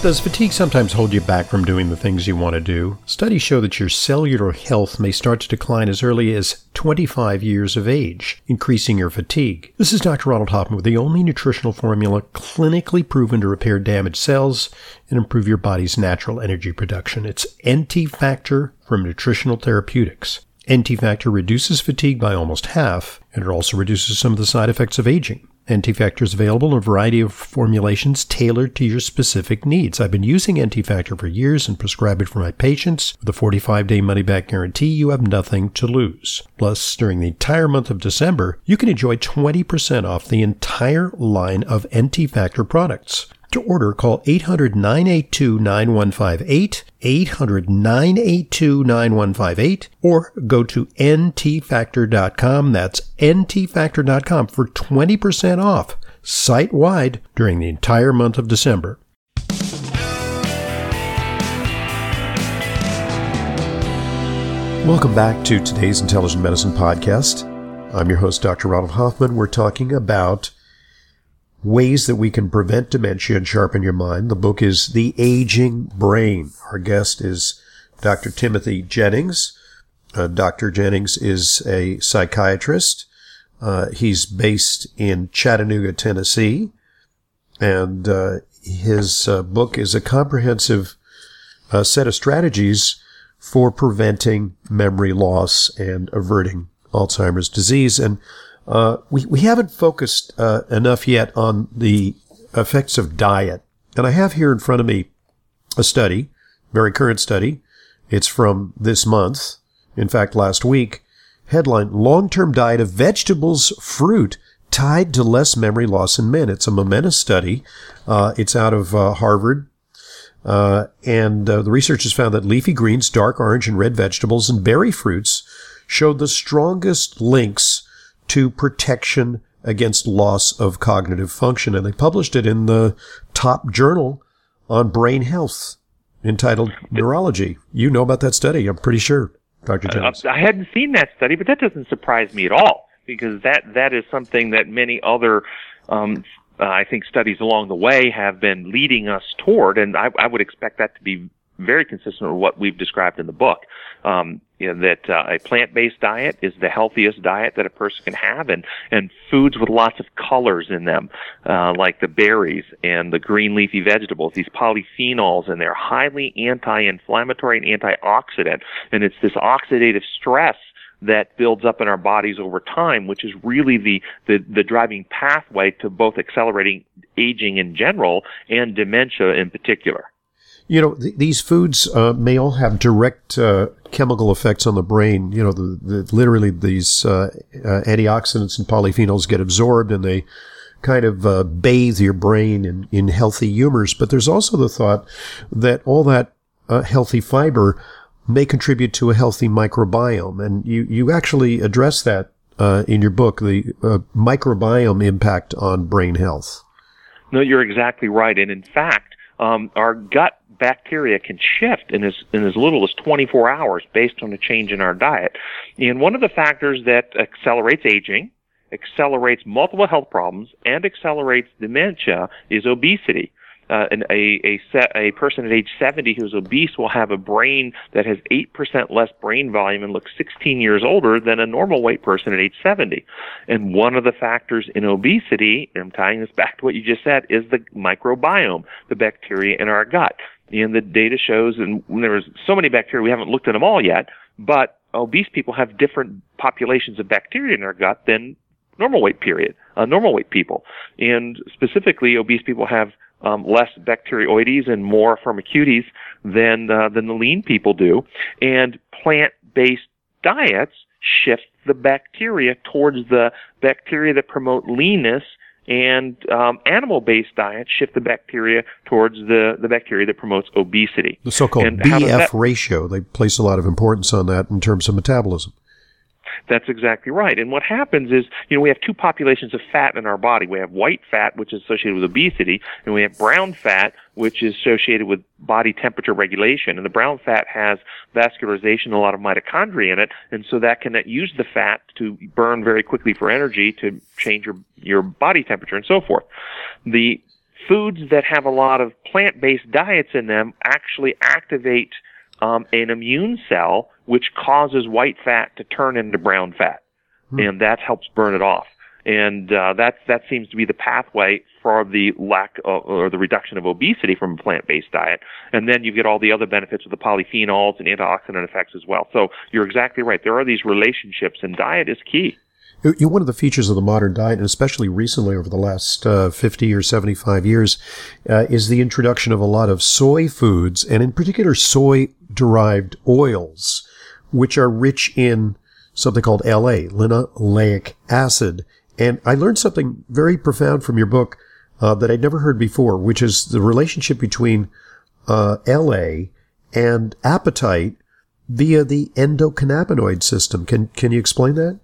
Does fatigue sometimes hold you back from doing the things you want to do? Studies show that your cellular health may start to decline as early as 25 years of age, increasing your fatigue. This is Dr. Ronald Hoffman with the only nutritional formula clinically proven to repair damaged cells and improve your body's natural energy production. It's NT Factor from Nutritional Therapeutics. NT Factor reduces fatigue by almost half, and it also reduces some of the side effects of aging. NT Factor is available in a variety of formulations tailored to your specific needs. I've been using NT Factor for years and prescribe it for my patients. With a 45 day money back guarantee, you have nothing to lose. Plus, during the entire month of December, you can enjoy 20% off the entire line of NT Factor products. To order, call 800 982 9158, 800 982 9158, or go to ntfactor.com. That's ntfactor.com for 20% off site wide during the entire month of December. Welcome back to today's Intelligent Medicine Podcast. I'm your host, Dr. Ronald Hoffman. We're talking about ways that we can prevent dementia and sharpen your mind. The book is The Aging Brain. Our guest is Dr. Timothy Jennings. Uh, Dr. Jennings is a psychiatrist. Uh, he's based in Chattanooga, Tennessee, and uh, his uh, book is a comprehensive uh, set of strategies for preventing memory loss and averting Alzheimer's disease. And uh, we, we haven't focused uh, enough yet on the effects of diet. And I have here in front of me a study, very current study. It's from this month. In fact, last week. Headline, long-term diet of vegetables, fruit, tied to less memory loss in men. It's a momentous study. Uh, it's out of uh, Harvard. Uh, and the researchers found that leafy greens, dark orange and red vegetables, and berry fruits showed the strongest links to protection against loss of cognitive function. And they published it in the top journal on brain health entitled Neurology. You know about that study, I'm pretty sure, Dr. Jones. Uh, I hadn't seen that study, but that doesn't surprise me at all because that, that is something that many other um, uh, I think studies along the way have been leading us toward, and I, I would expect that to be very consistent with what we've described in the book. Um, you know, that uh, a plant-based diet is the healthiest diet that a person can have, and and foods with lots of colors in them, uh, like the berries and the green leafy vegetables. These polyphenols and they're highly anti-inflammatory and antioxidant, and it's this oxidative stress that builds up in our bodies over time, which is really the, the, the driving pathway to both accelerating aging in general and dementia in particular. You know, th- these foods uh, may all have direct uh, chemical effects on the brain. You know, the, the, literally these uh, uh antioxidants and polyphenols get absorbed and they kind of uh, bathe your brain in, in healthy humors. But there's also the thought that all that uh, healthy fiber may contribute to a healthy microbiome. And you, you actually address that in your book, the microbiome impact on brain health. No, you're exactly right. And in fact, um, our gut bacteria can shift in as, in as little as 24 hours based on a change in our diet. And one of the factors that accelerates aging, accelerates multiple health problems, and accelerates dementia is obesity. Uh, a, a, set, a person at age 70 who's obese will have a brain that has 8% less brain volume and looks 16 years older than a normal weight person at age 70. And one of the factors in obesity, and I'm tying this back to what you just said, is the microbiome, the bacteria in our gut and the data shows, and there's so many bacteria, we haven't looked at them all yet, but obese people have different populations of bacteria in their gut than normal weight period, uh, normal weight people. And specifically, obese people have um, less bacteroides and more firmicutes than uh, than the lean people do. And plant-based diets shift the bacteria towards the bacteria that promote leanness and um, animal-based diets shift the bacteria towards the, the bacteria that promotes obesity. The so-called and BF that, ratio, they place a lot of importance on that in terms of metabolism. That's exactly right. And what happens is, you know, we have two populations of fat in our body. We have white fat, which is associated with obesity, and we have brown fat, which is associated with body temperature regulation. And the brown fat has vascularization, a lot of mitochondria in it, and so that can use the fat to burn very quickly for energy to change your, your body temperature and so forth. The foods that have a lot of plant-based diets in them actually activate um, an immune cell which causes white fat to turn into brown fat, hmm. and that helps burn it off. And uh, that that seems to be the pathway for the lack of, or the reduction of obesity from a plant-based diet. And then you get all the other benefits of the polyphenols and antioxidant effects as well. So you're exactly right. There are these relationships, and diet is key. One of the features of the modern diet, and especially recently over the last uh, 50 or 75 years, uh, is the introduction of a lot of soy foods, and in particular soy derived oils, which are rich in something called LA, linoleic acid. And I learned something very profound from your book uh, that I'd never heard before, which is the relationship between uh, LA and appetite via the endocannabinoid system. Can can you explain that?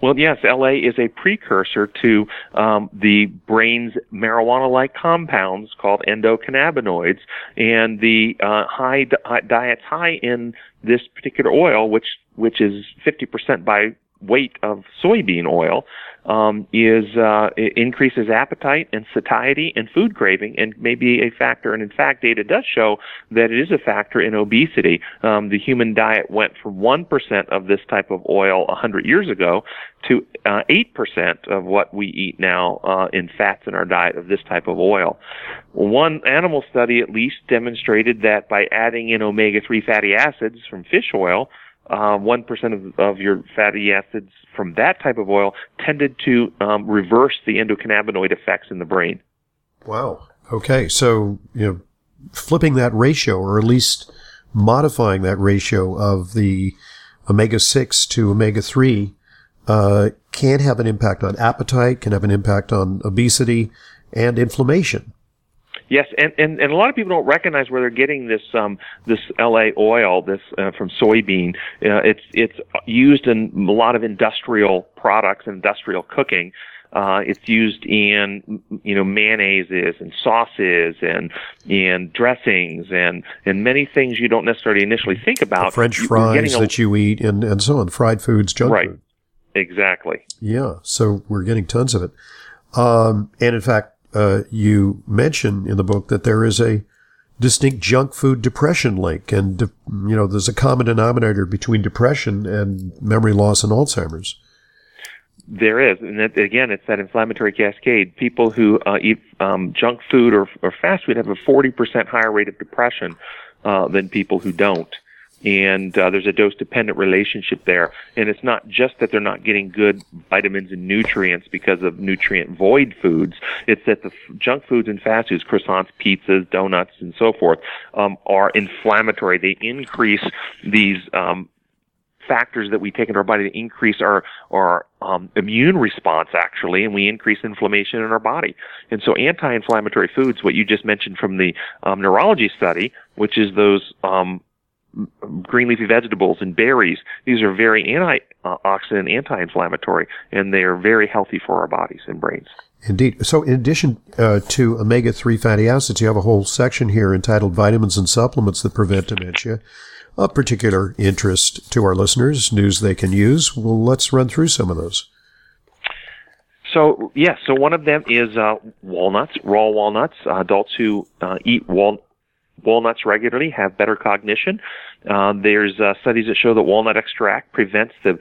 Well, yes, LA is a precursor to um, the brain's marijuana-like compounds called endocannabinoids, and the uh, high di- diets high in this particular oil, which which is 50% by weight of soybean oil, um, is uh, increases appetite and satiety and food craving, and may be a factor. And in fact, data does show that it is a factor in obesity. Um, the human diet went from one percent of this type of oil a hundred years ago to uh, eight uh, percent of what we eat now uh, in fats in our diet of this type of oil. One animal study, at least, demonstrated that by adding in omega-3 fatty acids from fish oil, one uh, of, of your fatty acids from that type of oil tended to um, reverse the endocannabinoid effects in the brain. Wow. Okay, so you know, flipping that ratio, or at least modifying that ratio of the omega six to omega three, uh, can have an impact on appetite, can have an impact on obesity and inflammation. Yes, and, and, and a lot of people don't recognize where they're getting this um, this LA oil, this uh, from soybean. Uh, it's it's used in a lot of industrial products, industrial cooking. Uh, it's used in you know mayonnaises and sauces and and dressings and and many things you don't necessarily initially think about. The French fries a, that you eat and and so on, fried foods, junk right. food. Exactly. Yeah, so we're getting tons of it. Um, and in fact, uh, you mention in the book that there is a distinct junk food depression link, and you know there's a common denominator between depression and memory loss and Alzheimer's. There is, and that, again, it's that inflammatory cascade. People who uh, eat um, junk food or, or, fast food have a 40% higher rate of depression uh, than people who don't and uh, there's a dose dependent relationship there. And it's not just that they're not getting good vitamins and nutrients because of nutrient void foods. It's that the f- junk foods and fast foods, croissants, pizzas, donuts, and so forth, um, are inflammatory. They increase these um, factors that we take into our body to increase our our um, immune response actually, and we increase inflammation in our body. And so, anti-inflammatory foods, what you just mentioned from the um, neurology study, which is those um, green leafy vegetables and berries. These are very antioxidant, anti-inflammatory, and they are very healthy for our bodies and brains. Indeed. So, in addition uh, to omega 3 fatty acids, you have a whole section here entitled Vitamins and Supplements That Prevent Dementia. Of particular interest to our listeners, news they can use. Well, let's run through some of those. So, yes, so one of them is uh, walnuts, raw walnuts. Uh, adults who uh, eat wal- walnuts regularly have better cognition. Uh, there's uh, studies that show that walnut extract prevents the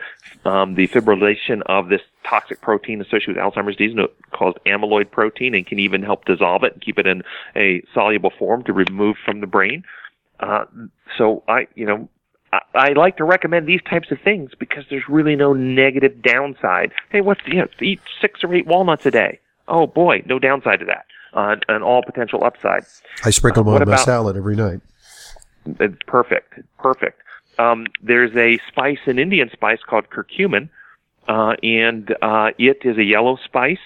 um, the fibrillation of this toxic protein associated with Alzheimer's disease called amyloid protein and can even help dissolve it and keep it in a soluble form to remove from the brain. Uh, so I, you know, I, I like to recommend these types of things because there's really no negative downside. Hey, what's you know, eat six or eight walnuts a day. Oh boy, no downside to that uh, and all potential upside. I sprinkle them uh, on my salad every night. It's perfect, perfect. Um, there's a spice, an Indian spice called curcumin, uh, and uh, it is a yellow spice,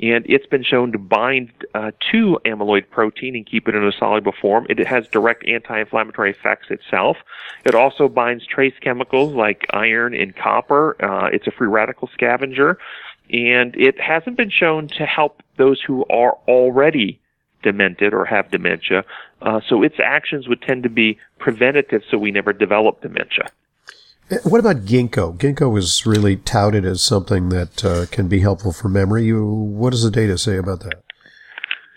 and it's been shown to bind uh, to amyloid protein and keep it in a soluble form. It has direct anti-inflammatory effects itself. It also binds trace chemicals like iron and copper. Uh, it's a free radical scavenger and it hasn't been shown to help those who are already demented or have dementia. Uh, so its actions would tend to be preventative so we never develop dementia. Eh, what about ginkgo? Ginkgo is really touted as something that uh, can be helpful for memory. You, what does the data say about that?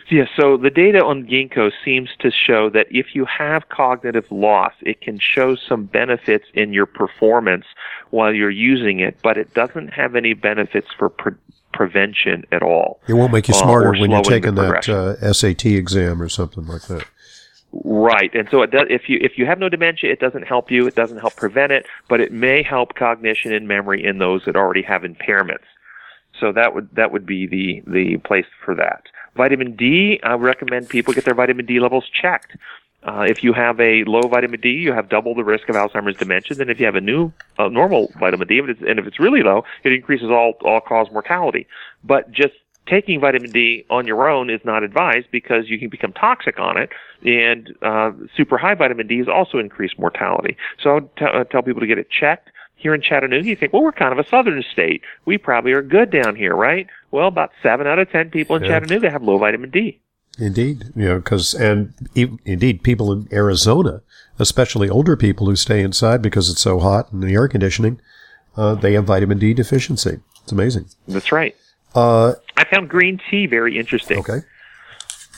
Yeah, so the data on ginkgo seems to show that if you have cognitive loss, it can show some benefits in your performance while you're using it, but it doesn't have any benefits for pre- prevention at all. It won't make you uh, smarter or when you're taking that uh, SAT exam or something like that. Right, and so it does, if you if you have no dementia, it doesn't help you. It doesn't help prevent it, but it may help cognition and memory in those that already have impairments. So that would that would be the the place for that. Vitamin D, I recommend people get their vitamin D levels checked. Uh, if you have a low vitamin D, you have double the risk of Alzheimer's dementia than if you have a new uh, normal vitamin D. If it's, and if it's really low, it increases all all cause mortality. But just taking vitamin D on your own is not advised because you can become toxic on it, and uh, super high vitamin D is also increased mortality. So I would t- uh, tell people to get it checked. Here in Chattanooga, you think, well, we're kind of a southern state. We probably are good down here, right? Well, about seven out of ten people in Yeah. Chattanooga have low vitamin D. Indeed, you know, because and e- indeed, people in Arizona, especially older people who stay inside because it's so hot and the air conditioning, uh, they have vitamin D deficiency. It's amazing. That's right. Uh, I found green tea very interesting. okay.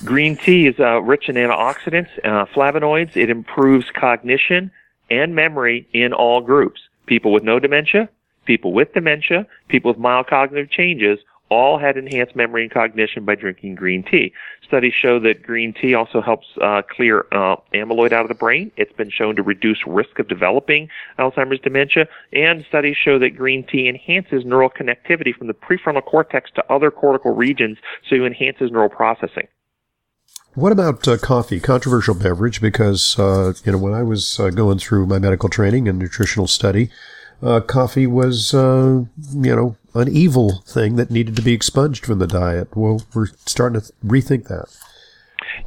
Green tea is uh, rich in antioxidants, uh, flavonoids. It improves cognition and memory in all groups. People with no dementia, people with dementia, people with mild cognitive changes, all had enhanced memory and cognition by drinking green tea. Studies show that green tea also helps uh, clear uh, amyloid out of the brain. It's been shown to reduce risk of developing Alzheimer's dementia, and studies show that green tea enhances neural connectivity from the prefrontal cortex to other cortical regions, so it enhances neural processing. What about uh, coffee? Controversial beverage because uh, you know when I was uh, going through my medical training and nutritional study, uh, coffee was uh, you know an evil thing that needed to be expunged from the diet. Well, we're starting to th- rethink that.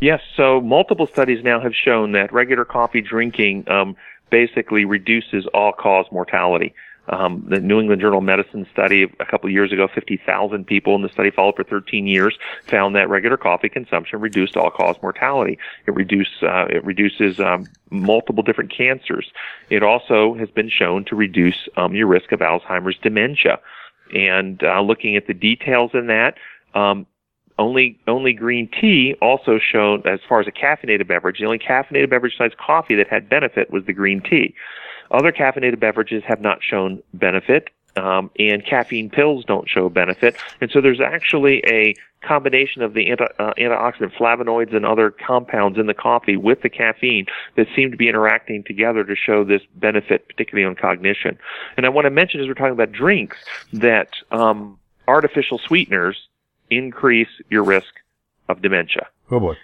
Yes, so multiple studies now have shown that regular coffee drinking um, basically reduces all-cause mortality. Um, the New England Journal of Medicine study a couple years ago, 50,000 people in the study followed for 13 years, found that regular coffee consumption reduced all-cause mortality. It reduce uh, it reduces um, multiple different cancers. It also has been shown to reduce um, your risk of Alzheimer's dementia. And uh, looking at the details in that, um, only only green tea also shown as far as a caffeinated beverage. The only caffeinated beverage besides coffee that had benefit was the green tea. Other caffeinated beverages have not shown benefit, um, and caffeine pills don't show benefit. And so there's actually a combination of the anti, uh, antioxidant flavonoids and other compounds in the coffee with the caffeine that seem to be interacting together to show this benefit, particularly on cognition. And I want to mention as we're talking about drinks that um, artificial sweeteners increase your risk of dementia. Oh boy.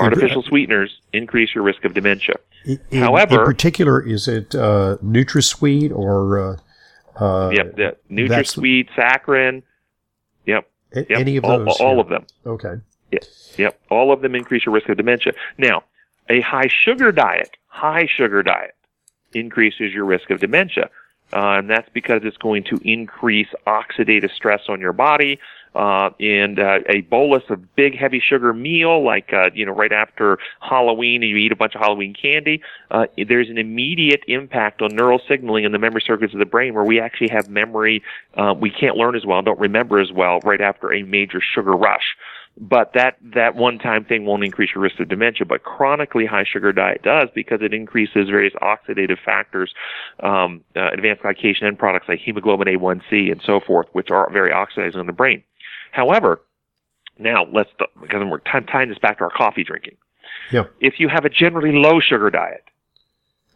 Artificial sweeteners increase your risk of dementia. In, However- in particular, is it uh, NutraSweet or uh, uh, yep, that's- NutraSweet, saccharin. Yep, yep, any of all, those? all yeah. of them. Okay. Yep, all of them increase your risk of dementia. Now, a high sugar diet, high sugar diet, increases your risk of dementia. Uh, and that's because it's going to increase oxidative stress on your body. Uh, and uh, a bolus of big heavy sugar meal, like uh, you know, right after Halloween, and you eat a bunch of Halloween candy, uh, there's an immediate impact on neural signaling in the memory circuits of the brain, where we actually have memory. Uh, we can't learn as well, don't remember as well, right after a major sugar rush but that that one time thing won't increase your risk of dementia but chronically high sugar diet does because it increases various oxidative factors um, uh, advanced glycation end products like hemoglobin a1c and so forth which are very oxidizing in the brain however now let's because we're t- tying this back to our coffee drinking Yeah. if you have a generally low sugar diet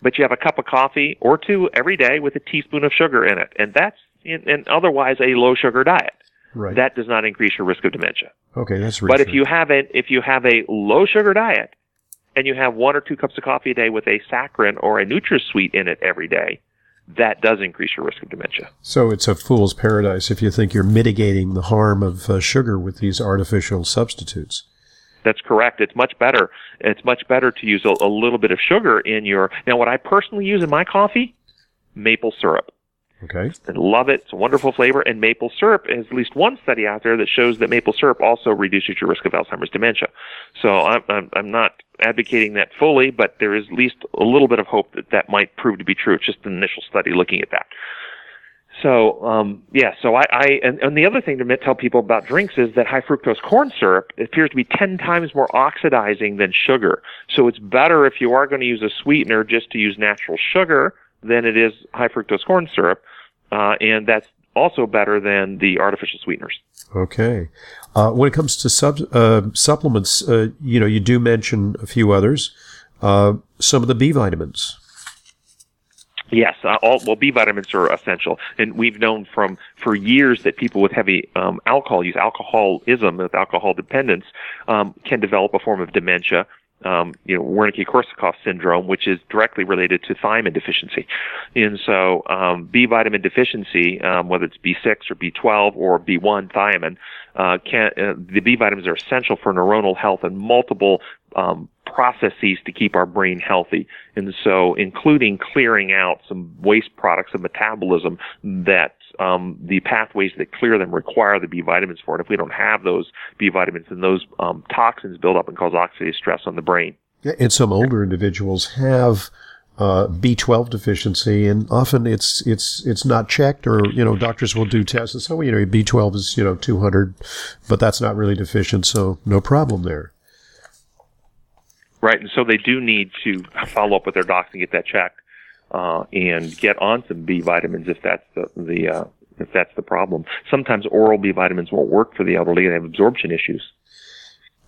but you have a cup of coffee or two every day with a teaspoon of sugar in it and that's in, and otherwise a low sugar diet Right. that does not increase your risk of dementia okay, that's but if you have a if you have a low sugar diet and you have one or two cups of coffee a day with a saccharin or a NutraSweet in it every day, that does increase your risk of dementia. So it's a fool's paradise if you think you're mitigating the harm of uh, sugar with these artificial substitutes. That's correct. It's much better. It's much better to use a, a little bit of sugar in your. Now, what I personally use in my coffee, maple syrup. Okay. love it. It's a wonderful flavor. And maple syrup has at least one study out there that shows that maple syrup also reduces your risk of Alzheimer's dementia. So I'm, I'm, I'm not advocating that fully, but there is at least a little bit of hope that that might prove to be true. It's just an initial study looking at that. So um, yeah, so I, I and, and the other thing to tell people about drinks is that high fructose corn syrup appears to be ten times more oxidizing than sugar. So it's better if you are going to use a sweetener just to use natural sugar than it is high fructose corn syrup, uh, and that's also better than the artificial sweeteners. Okay. Uh, when it comes to sub, uh, supplements, uh, you know, you do mention a few others. Uh, some of the B vitamins. Yes, uh, all, well, B vitamins are essential, and we've known from for years that people with heavy um, alcohol use, alcoholism, with alcohol dependence, um, can develop a form of dementia. Um, you know, Wernicke-Korsakoff syndrome, which is directly related to thiamine deficiency. And so, um, B vitamin deficiency, um, whether it's B6 or B12 or B1 thiamine, uh, can, uh, the B vitamins are essential for neuronal health and multiple um, processes to keep our brain healthy. And so, including clearing out some waste products of metabolism that um, the pathways that clear them require the B vitamins for. And if we don't have those B vitamins, then those um, toxins build up and cause oxidative stress on the brain. And some older individuals have uh, B12 deficiency, and often it's it's it's not checked, or you know, doctors will do tests and say, well, you know, B12 is you know 200, but that's not really deficient, so no problem there. Right, and so they do need to follow up with their docs and get that checked, uh, and get on some B vitamins if that's the the uh, if that's the problem. Sometimes oral B vitamins won't work for the elderly; they have absorption issues.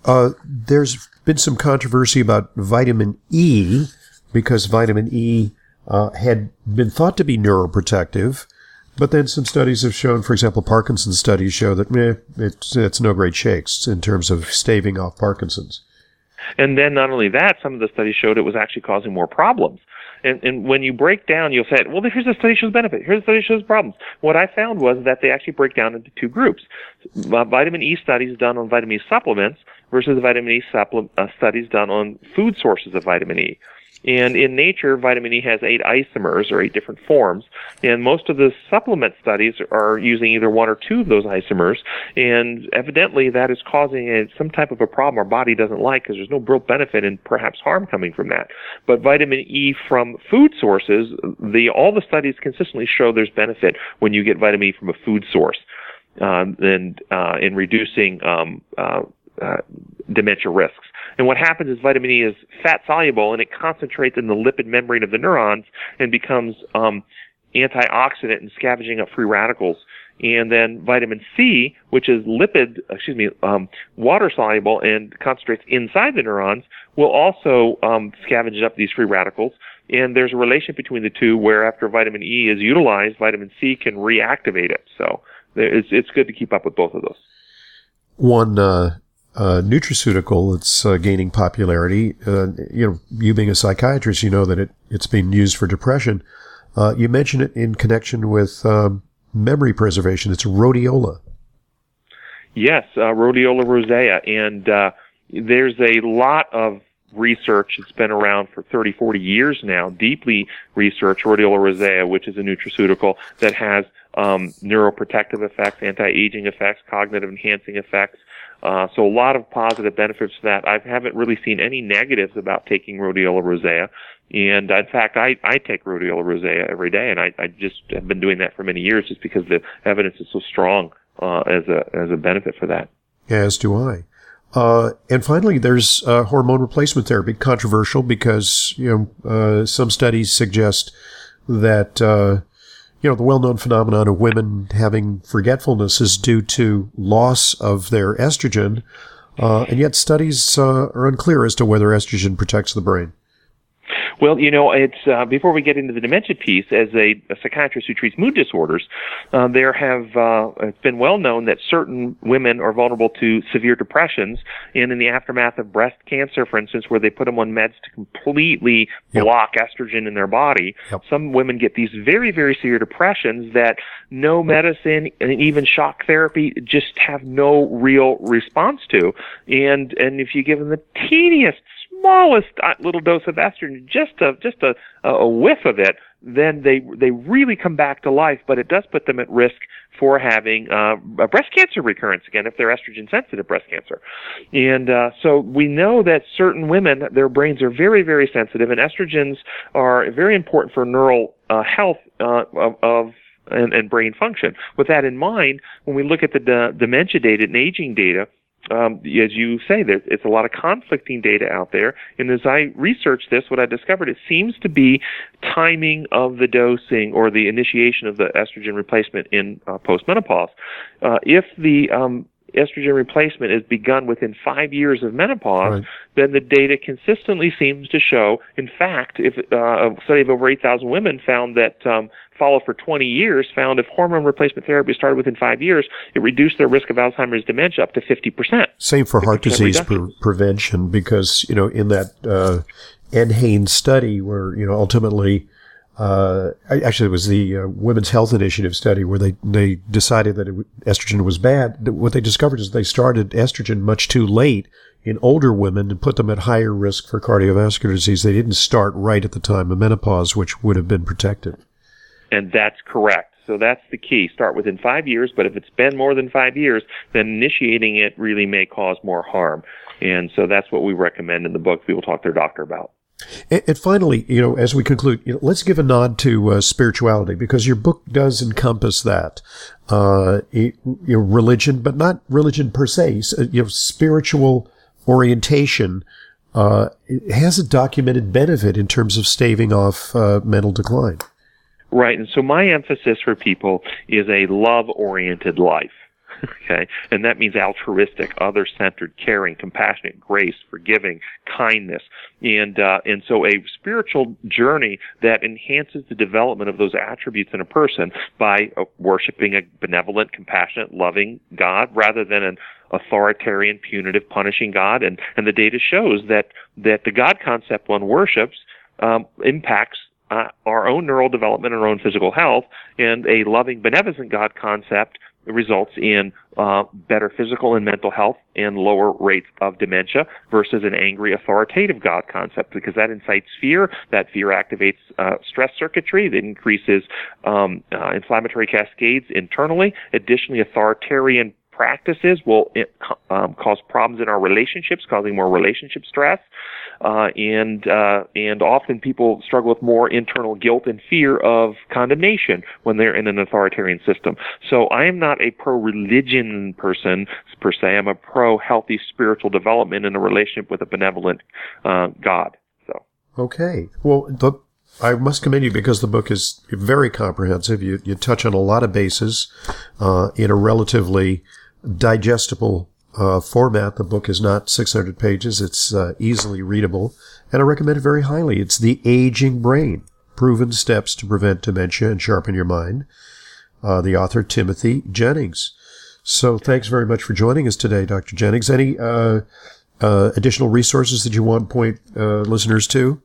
Uh, there's been some controversy about vitamin E because vitamin E uh, had been thought to be neuroprotective, but then some studies have shown, for example, Parkinson's studies show that meh, it's, it's no great shakes in terms of staving off Parkinson's. And then not only that, some of the studies showed it was actually causing more problems. And, and when you break down, you'll say, well, here's a study shows benefit. Here's a study shows problems. What I found was that they actually break down into two groups. Vitamin E studies done on vitamin E supplements versus vitamin E supplement, uh, studies done on food sources of vitamin E. And in nature, vitamin E has eight isomers or eight different forms. And most of the supplement studies are using either one or two of those isomers. And evidently that is causing a, some type of a problem our body doesn't like because there's no real benefit and perhaps harm coming from that. But vitamin E from food sources, the, all the studies consistently show there's benefit when you get vitamin E from a food source. Um, and uh, in reducing um, uh, uh, dementia risks. And what happens is vitamin E is fat soluble and it concentrates in the lipid membrane of the neurons and becomes um, antioxidant and scavenging up free radicals. And then vitamin C, which is lipid, excuse me, um, water soluble and concentrates inside the neurons, will also um, scavenge up these free radicals. And there's a relation between the two where after vitamin E is utilized, vitamin C can reactivate it. So it's, it's good to keep up with both of those. One uh, uh, nutraceutical that's uh, gaining popularity. Uh, you know, you being a psychiatrist, you know that it, it's being used for depression. Uh, you mentioned it in connection with um, memory preservation. It's rhodiola. Yes, uh, rhodiola rosea. And uh, there's a lot of research that's been around for 30, 40 years now, deeply researched rhodiola rosea, which is a nutraceutical that has um, neuroprotective effects, anti-aging effects, cognitive enhancing effects, uh, so a lot of positive benefits to that. I haven't really seen any negatives about taking rhodiola rosea. And in fact, I, I take rhodiola rosea every day, and I, I just have been doing that for many years just because the evidence is so strong uh, as a as a benefit for that. As do I. Uh, and finally, there's uh, hormone replacement therapy, controversial because you know uh, some studies suggest that uh, you know, the well-known phenomenon of women having forgetfulness is due to loss of their estrogen, uh, and yet studies uh, are unclear as to whether estrogen protects the brain. Well, you know, it's uh, before we get into the dementia piece. As a, a psychiatrist who treats mood disorders, uh, there have uh, it's been well known that certain women are vulnerable to severe depressions, and in the aftermath of breast cancer, for instance, where they put them on meds to completely yep. block estrogen in their body, yep. some women get these very, very severe depressions that no medicine and even shock therapy just have no real response to, and and if you give them the teeniest smallest uh, little dose of estrogen, just a just a, a whiff of it, then they they really come back to life. But it does put them at risk for having uh, a breast cancer recurrence again if they're estrogen sensitive breast cancer. And uh, so we know that certain women, their brains are very very sensitive, and estrogens are very important for neural uh, health uh, of, of and, and brain function. With that in mind, when we look at the dementia data and aging data, um, as you say, there, it's a lot of conflicting data out there. And as I researched this, what I discovered, it seems to be timing of the dosing or the initiation of the estrogen replacement in uh, postmenopause. Uh, if the um, estrogen replacement is begun within five years of menopause, right. then the data consistently seems to show, in fact, if uh, a study of over 8,000 women found that um, followed for 20 years found if hormone replacement therapy started within five years, it reduced their risk of Alzheimer's dementia up to 50%. Same for heart disease pre- prevention because, you know, in that uh, NHANES study where, you know, ultimately uh, actually, it was the uh, Women's Health Initiative study where they, they decided that estrogen was bad. What they discovered is they started estrogen much too late in older women and put them at higher risk for cardiovascular disease. They didn't start right at the time of menopause, which would have been protective. And that's correct. So that's the key. Start within five years, but if it's been more than five years, then initiating it really may cause more harm. And so that's what we recommend in the book. People talk to their doctor about. And, and finally, you know, as we conclude, you know, let's give a nod to uh, spirituality because your book does encompass that, uh, you know, religion, but not religion per se. So, you know, spiritual orientation uh, has a documented benefit in terms of staving off uh, mental decline. Right, and so my emphasis for people is a love-oriented life. okay? And that means altruistic, other-centered, caring, compassionate, grace, forgiving, kindness, and uh, and so a spiritual journey that enhances the development of those attributes in a person by uh, worshiping a benevolent, compassionate, loving God rather than an authoritarian, punitive, punishing God. And and the data shows that that the God concept one worships um, impacts uh, our own neural development, our own physical health, and a loving, beneficent God concept results in uh, better physical and mental health and lower rates of dementia versus an angry authoritative God concept because that incites fear. That fear activates uh, stress circuitry that increases um, uh, inflammatory cascades internally. Additionally, authoritarian practices will um, cause problems in our relationships, causing more relationship stress, uh, and uh, and often people struggle with more internal guilt and fear of condemnation when they're in an authoritarian system. So I am not a pro-religion person per se. I'm a pro-healthy spiritual development in a relationship with a benevolent uh, God. So okay, well the I must commend you because the book is very comprehensive. You, you touch on a lot of bases uh, in a relatively digestible uh, format. The book is not 600 pages. It's uh, easily readable, and I recommend it very highly. It's The Aging Brain, Proven Steps to Prevent Dementia and Sharpen Your Mind. Uh, the author, Timothy Jennings. So thanks very much for joining us today, Dr. Jennings. Any uh, uh, additional resources that you want to point uh, listeners to?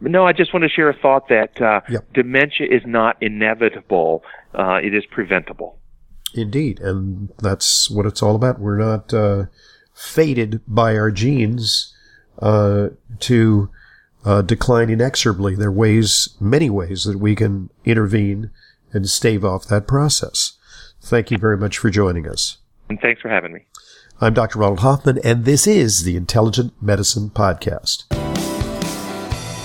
No, I just want to share a thought that yep. dementia is not inevitable. it is preventable. Indeed, and that's what it's all about. We're not uh, fated by our genes uh, to uh, decline inexorably. There are ways, many ways, that we can intervene and stave off that process. Thank you very much for joining us. And thanks for having me. I'm Dr. Ronald Hoffman, and this is the Intelligent Medicine Podcast.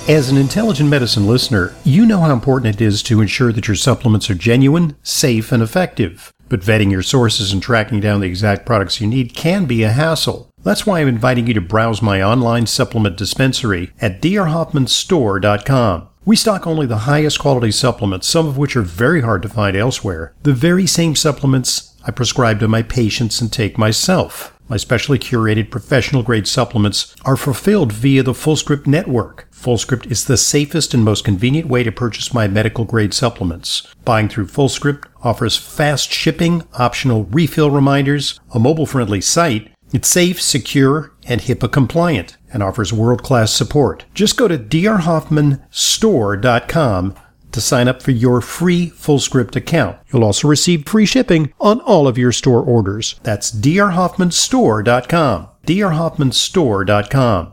As an intelligent medicine listener, you know how important it is to ensure that your supplements are genuine, safe, and effective. But vetting your sources and tracking down the exact products you need can be a hassle. That's why I'm inviting you to browse my online supplement dispensary at drhoffmanstore.com. We stock only the highest quality supplements, some of which are very hard to find elsewhere. The very same supplements I prescribe to my patients and take myself. My specially curated professional grade supplements are fulfilled via the FullScript network. FullScript is the safest and most convenient way to purchase my medical grade supplements. Buying through FullScript offers fast shipping, optional refill reminders, a mobile friendly site, it's safe, secure, and HIPAA compliant, and offers world class support. Just go to drhoffmanstore.com to sign up for your free FullScript account. You'll also receive free shipping on all of your store orders. That's drhoffmanstore.com. drhoffmanstore.com.